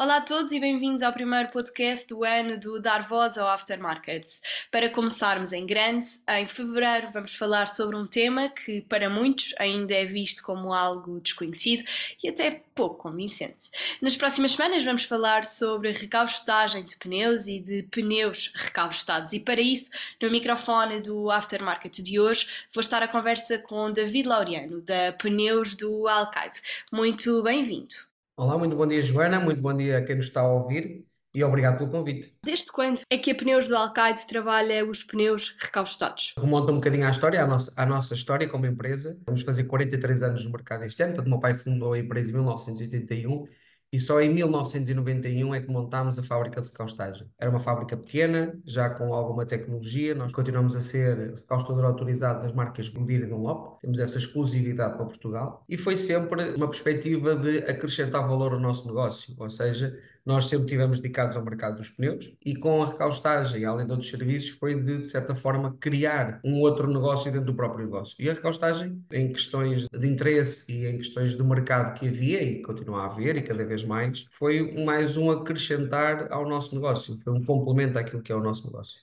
Olá a todos e bem-vindos ao primeiro podcast do ano do Dar Voz ao Aftermarket. Para começarmos em grande, em fevereiro vamos falar sobre um tema que para muitos ainda é visto como algo desconhecido e até pouco convincente. Nas próximas semanas vamos falar sobre recaustagem de pneus e de pneus recaustados e para isso, no microfone do Aftermarket de hoje, vou estar a conversa com David Laureano, da Pneus do Alcaide. Muito bem-vindo. Olá, muito bom dia, Joana. Muito bom dia a quem nos está a ouvir e obrigado pelo convite. Desde quando é que a Pneus do Alcaide trabalha os pneus recaustados? Remonta um bocadinho à história, à nossa, à nossa história como empresa. Vamos fazer 43 anos no mercado este ano. Portanto, o meu pai fundou a empresa em 1981 e só em 1991 é que montámos a fábrica de recaustagem. Era uma fábrica pequena, já com alguma tecnologia, nós continuamos a ser recaustador autorizado das marcas Goodyear e Dunlop, temos essa exclusividade para Portugal, e foi sempre uma perspectiva de acrescentar valor ao nosso negócio, ou seja, nós sempre estivemos dedicados ao mercado dos pneus e com a recaustagem, além de outros serviços, foi de, de certa forma criar um outro negócio dentro do próprio negócio. E a recaustagem, em questões de interesse e em questões de mercado que havia e continua a haver e cada vez mais, foi mais um acrescentar ao nosso negócio, foi um complemento àquilo que é o nosso negócio.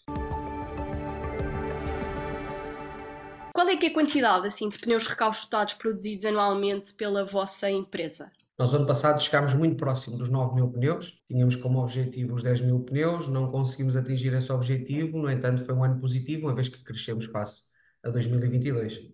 Qual é que é a quantidade assim, de pneus recaustados produzidos anualmente pela vossa empresa? Nós, ano passado, chegámos muito próximo dos 9 mil pneus, tínhamos como objetivo os 10 mil pneus, não conseguimos atingir esse objetivo, no entanto, foi um ano positivo, uma vez que crescemos face a 2022.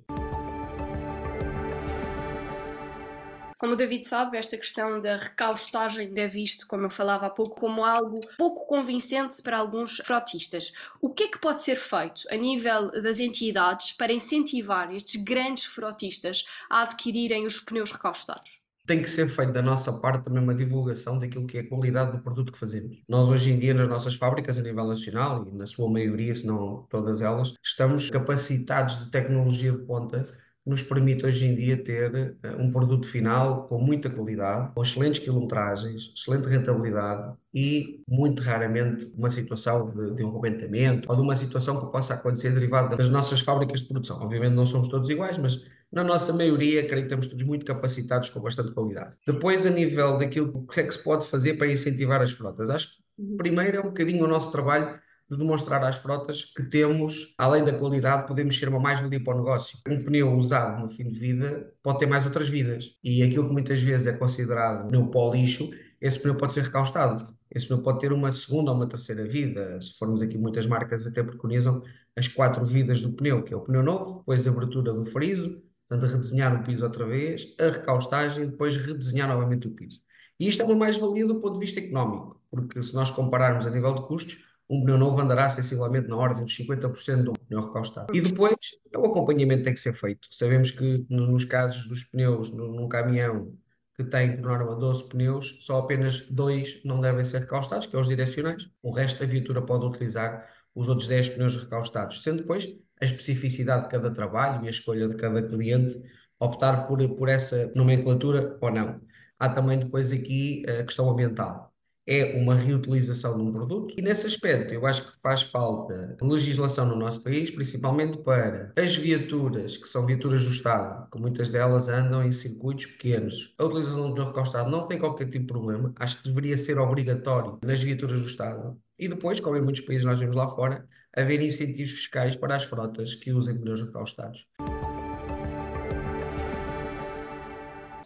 Como o David sabe, esta questão da recaustagem é visto, como eu falava há pouco, como algo pouco convincente para alguns frotistas. O que é que pode ser feito a nível das entidades para incentivar estes grandes frotistas a adquirirem os pneus recaustados? Tem que ser feito da nossa parte também uma divulgação daquilo que é a qualidade do produto que fazemos. Nós hoje em dia nas nossas fábricas a nível nacional e na sua maioria, se não todas elas, estamos capacitados de tecnologia de ponta que nos permite hoje em dia ter uh, um produto final com muita qualidade, com excelentes quilometragens, excelente rentabilidade e muito raramente uma situação de, de um arrebentamento ou de uma situação que possa acontecer derivada das nossas fábricas de produção. Obviamente não somos todos iguais, mas na nossa maioria, creio que estamos todos muito capacitados com bastante qualidade. Depois, a nível daquilo que é que se pode fazer para incentivar as frotas, acho que primeiro é um bocadinho o nosso trabalho de demonstrar às frotas que temos, além da qualidade, podemos ser uma mais-valia para o negócio. Um pneu usado no fim de vida pode ter mais outras vidas. E aquilo que muitas vezes é considerado pneu pó lixo, esse pneu pode ser recaustado. Esse pneu pode ter uma segunda ou uma terceira vida. Se formos aqui, muitas marcas até preconizam as quatro vidas do pneu, que é o pneu novo, depois a abertura do friso, Portanto, redesenhar o piso outra vez, a recaustagem, depois redesenhar novamente o piso. E isto é uma mais-valia do ponto de vista económico, porque se nós compararmos a nível de custos, um pneu novo andará sensivelmente na ordem dos 50% de um pneu recaustado. E depois, o acompanhamento tem que ser feito. Sabemos que nos casos dos pneus num caminhão que tem por norma 12 pneus, só apenas dois não devem ser recaustados, que são é os direcionais. O resto da viatura pode utilizar os outros 10 pneus recaustados, sendo depois a especificidade de cada trabalho e a escolha de cada cliente optar por, por essa nomenclatura ou não. Há também depois aqui a questão ambiental. É uma reutilização de um produto e nesse aspecto eu acho que faz falta legislação no nosso país, principalmente para as viaturas que são viaturas do Estado, que muitas delas andam em circuitos pequenos. A utilização do recostado não tem qualquer tipo de problema, acho que deveria ser obrigatório nas viaturas do Estado. E depois, como em muitos países nós vemos lá fora, haver incentivos fiscais para as frotas que usem pneus recaustados.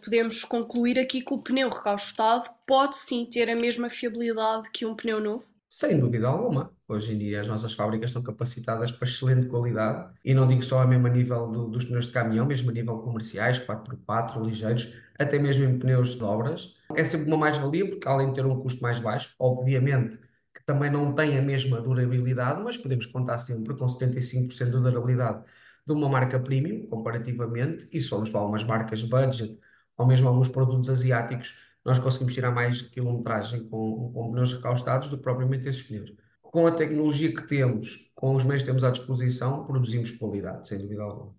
Podemos concluir aqui que o pneu recaustado pode sim ter a mesma fiabilidade que um pneu novo? Sem dúvida alguma. Hoje em dia as nossas fábricas estão capacitadas para excelente qualidade e não digo só a mesmo a nível do, dos pneus de caminhão, mesmo a nível comerciais, 4x4, ligeiros, até mesmo em pneus de obras. É sempre uma mais-valia porque além de ter um custo mais baixo, obviamente também não tem a mesma durabilidade, mas podemos contar sempre com 75% de durabilidade de uma marca premium, comparativamente, e se formos para algumas marcas budget, ou mesmo alguns produtos asiáticos, nós conseguimos tirar mais quilometragem com, com pneus recaustados do que propriamente esses pneus. Com a tecnologia que temos, com os meios que temos à disposição, produzimos qualidade, sem dúvida alguma.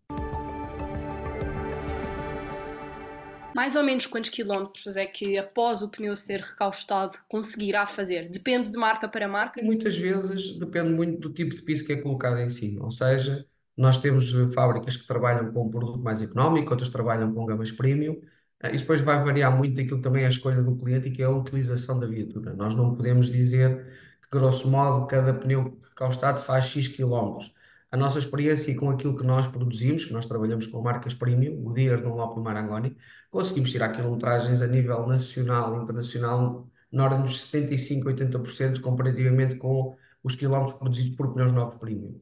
mais ou menos quantos quilómetros é que após o pneu ser recaustado conseguirá fazer? Depende de marca para marca? Muitas vezes depende muito do tipo de piso que é colocado em cima, ou seja, nós temos fábricas que trabalham com um produto mais económico, outras trabalham com gamas premium, isso depois vai variar muito daquilo também é a escolha do cliente e que é a utilização da viatura. Nós não podemos dizer que, grosso modo, cada pneu recalstado faz X quilómetros. A nossa experiência com aquilo que nós produzimos, que nós trabalhamos com marcas premium, o Deere, Dunlop e Marangoni, conseguimos tirar quilometragens a nível nacional e internacional na ordem dos 75, 80% comparativamente com os quilómetros produzidos por pneus novos premium.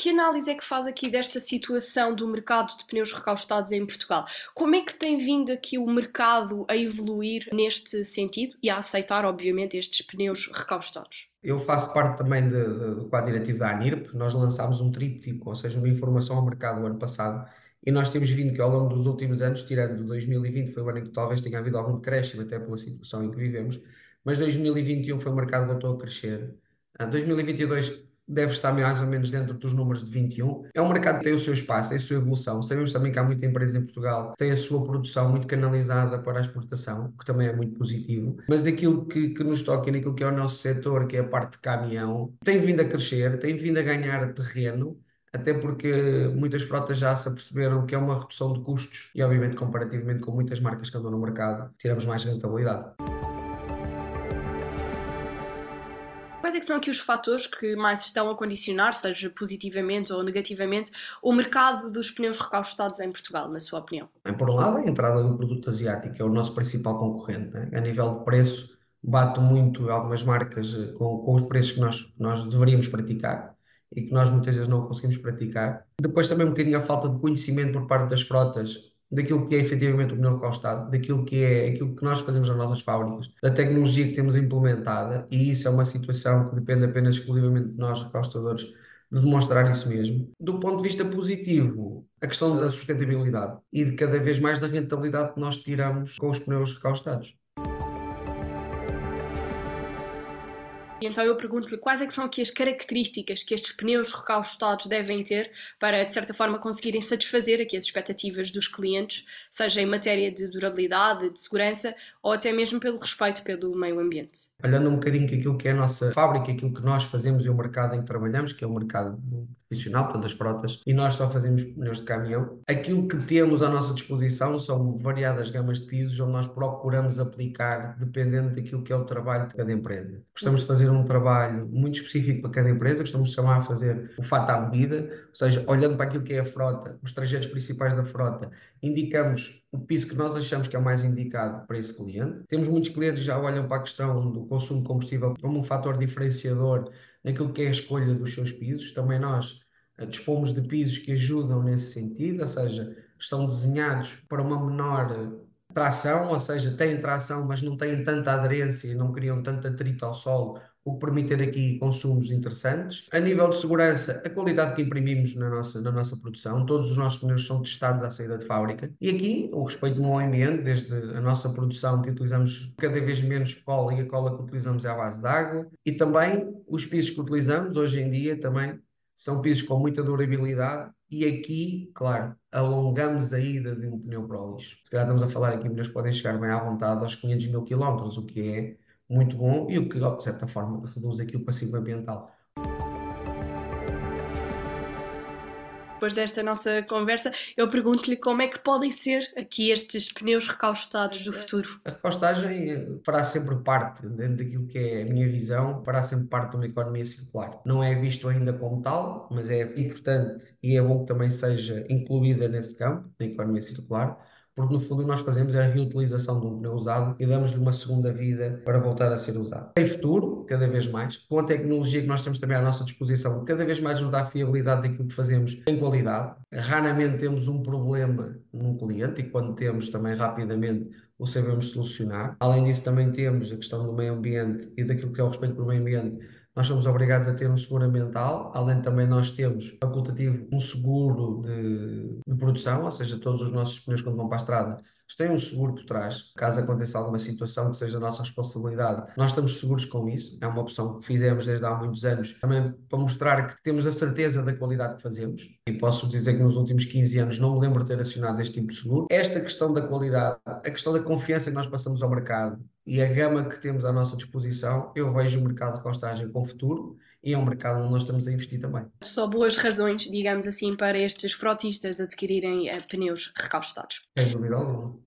Que análise é que faz aqui desta situação do mercado de pneus recaustados em Portugal? Como é que tem vindo aqui o mercado a evoluir neste sentido e a aceitar, obviamente, estes pneus recaustados? Eu faço parte também de, de, do quadro diretivo da ANIRP. Nós lançámos um tríptico, ou seja, uma informação ao mercado o ano passado, e nós temos vindo que ao longo dos últimos anos, tirando 2020, foi o ano em que talvez tenha havido algum decréscimo, até pela situação em que vivemos, mas 2021 foi o mercado que voltou a crescer. 2022 deve estar mais ou menos dentro dos números de 21. É um mercado que tem o seu espaço, tem a sua evolução. Sabemos também que há muita empresa em Portugal que tem a sua produção muito canalizada para a exportação, que também é muito positivo. Mas daquilo que, que nos toca e naquilo que é o nosso setor, que é a parte de caminhão, tem vindo a crescer, tem vindo a ganhar terreno até porque muitas frotas já se aperceberam que é uma redução de custos e, obviamente, comparativamente com muitas marcas que andam no mercado, tiramos mais rentabilidade. É que são aqui os fatores que mais estão a condicionar, seja positivamente ou negativamente, o mercado dos pneus recaustados em Portugal, na sua opinião? Bem, por um lado, a entrada do produto asiático, é o nosso principal concorrente. Né? A nível de preço, bate muito algumas marcas eh, com, com os preços que nós, nós deveríamos praticar e que nós muitas vezes não conseguimos praticar. Depois também um bocadinho a falta de conhecimento por parte das frotas daquilo que é efetivamente o pneu recalstado, daquilo que é aquilo que nós fazemos nas nossas fábricas, da tecnologia que temos implementada, e isso é uma situação que depende apenas exclusivamente de nós, recalstadores, de demonstrar isso mesmo. Do ponto de vista positivo, a questão da sustentabilidade e de cada vez mais da rentabilidade que nós tiramos com os pneus recalstados. E então eu pergunto-lhe quais é que são aqui as características que estes pneus recaustados devem ter para, de certa forma, conseguirem satisfazer aqui as expectativas dos clientes, seja em matéria de durabilidade, de segurança ou até mesmo pelo respeito pelo meio ambiente. Olhando um bocadinho que aquilo que é a nossa fábrica, aquilo que nós fazemos e o mercado em que trabalhamos, que é o mercado profissional, portanto as frotas, e nós só fazemos pneus de caminhão, aquilo que temos à nossa disposição são variadas gamas de pisos onde nós procuramos aplicar dependendo daquilo que é o trabalho de cada empresa. Gostamos de fazer um trabalho muito específico para cada empresa, costumamos chamar a fazer o fato à medida, ou seja, olhando para aquilo que é a frota, os trajetos principais da frota, indicamos o piso que nós achamos que é o mais indicado para esse cliente. Temos muitos clientes que já olham para a questão do consumo de combustível como um fator diferenciador naquilo que é a escolha dos seus pisos. Também nós eh, dispomos de pisos que ajudam nesse sentido, ou seja, estão desenhados para uma menor tração, ou seja, têm tração, mas não têm tanta aderência não criam tanto atrito ao solo o que permite ter aqui consumos interessantes. A nível de segurança, a qualidade que imprimimos na nossa, na nossa produção, todos os nossos pneus são testados à saída de fábrica. E aqui, o respeito meio ambiente, desde a nossa produção, que utilizamos cada vez menos cola e a cola que utilizamos é à base de água, e também os pisos que utilizamos hoje em dia também são pisos com muita durabilidade e aqui, claro, alongamos a ida de um pneu para o lixo. Se calhar estamos a falar aqui, pneus que podem chegar bem à vontade aos 500 mil quilómetros, o que é muito bom e o que, de certa forma, reduz aqui o passivo ambiental. depois desta nossa conversa, eu pergunto-lhe como é que podem ser aqui estes pneus recaustados do futuro. A recaustagem eh, fará sempre parte, dentro daquilo que é a minha visão, fará sempre parte de uma economia circular. Não é visto ainda como tal, mas é importante e é bom que também seja incluída nesse campo, na economia circular porque no fundo nós fazemos é a reutilização de um pneu usado e damos-lhe uma segunda vida para voltar a ser usado. Tem futuro, cada vez mais, com a tecnologia que nós temos também à nossa disposição, cada vez mais nos dá a fiabilidade daquilo que fazemos em qualidade. Raramente temos um problema num cliente e quando temos também rapidamente o sabemos solucionar. Além disso também temos a questão do meio ambiente e daquilo que é o respeito pelo meio ambiente nós somos obrigados a ter um seguro ambiental, além também nós temos facultativo um seguro de, de produção, ou seja, todos os nossos pneus quando vão para a estrada têm um seguro por trás, caso aconteça alguma situação que seja da nossa responsabilidade. Nós estamos seguros com isso, é uma opção que fizemos desde há muitos anos, também para mostrar que temos a certeza da qualidade que fazemos. E posso dizer que nos últimos 15 anos não me lembro de ter acionado este tipo de seguro. Esta questão da qualidade, a questão da confiança que nós passamos ao mercado, e a gama que temos à nossa disposição, eu vejo o mercado de costagem com futuro e é um mercado onde nós estamos a investir também. Só boas razões, digamos assim, para estes frotistas adquirirem eh, pneus recaustados. Sem dúvida alguma.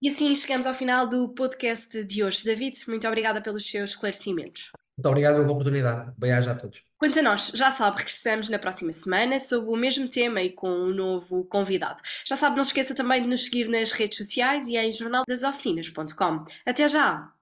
E assim chegamos ao final do podcast de hoje. David, muito obrigada pelos seus esclarecimentos. Muito obrigado pela oportunidade. Bem-aja a todos. Quanto a nós, já sabe, regressamos na próxima semana sob o mesmo tema e com um novo convidado. Já sabe, não se esqueça também de nos seguir nas redes sociais e em jornaldasoficinas.com. Até já!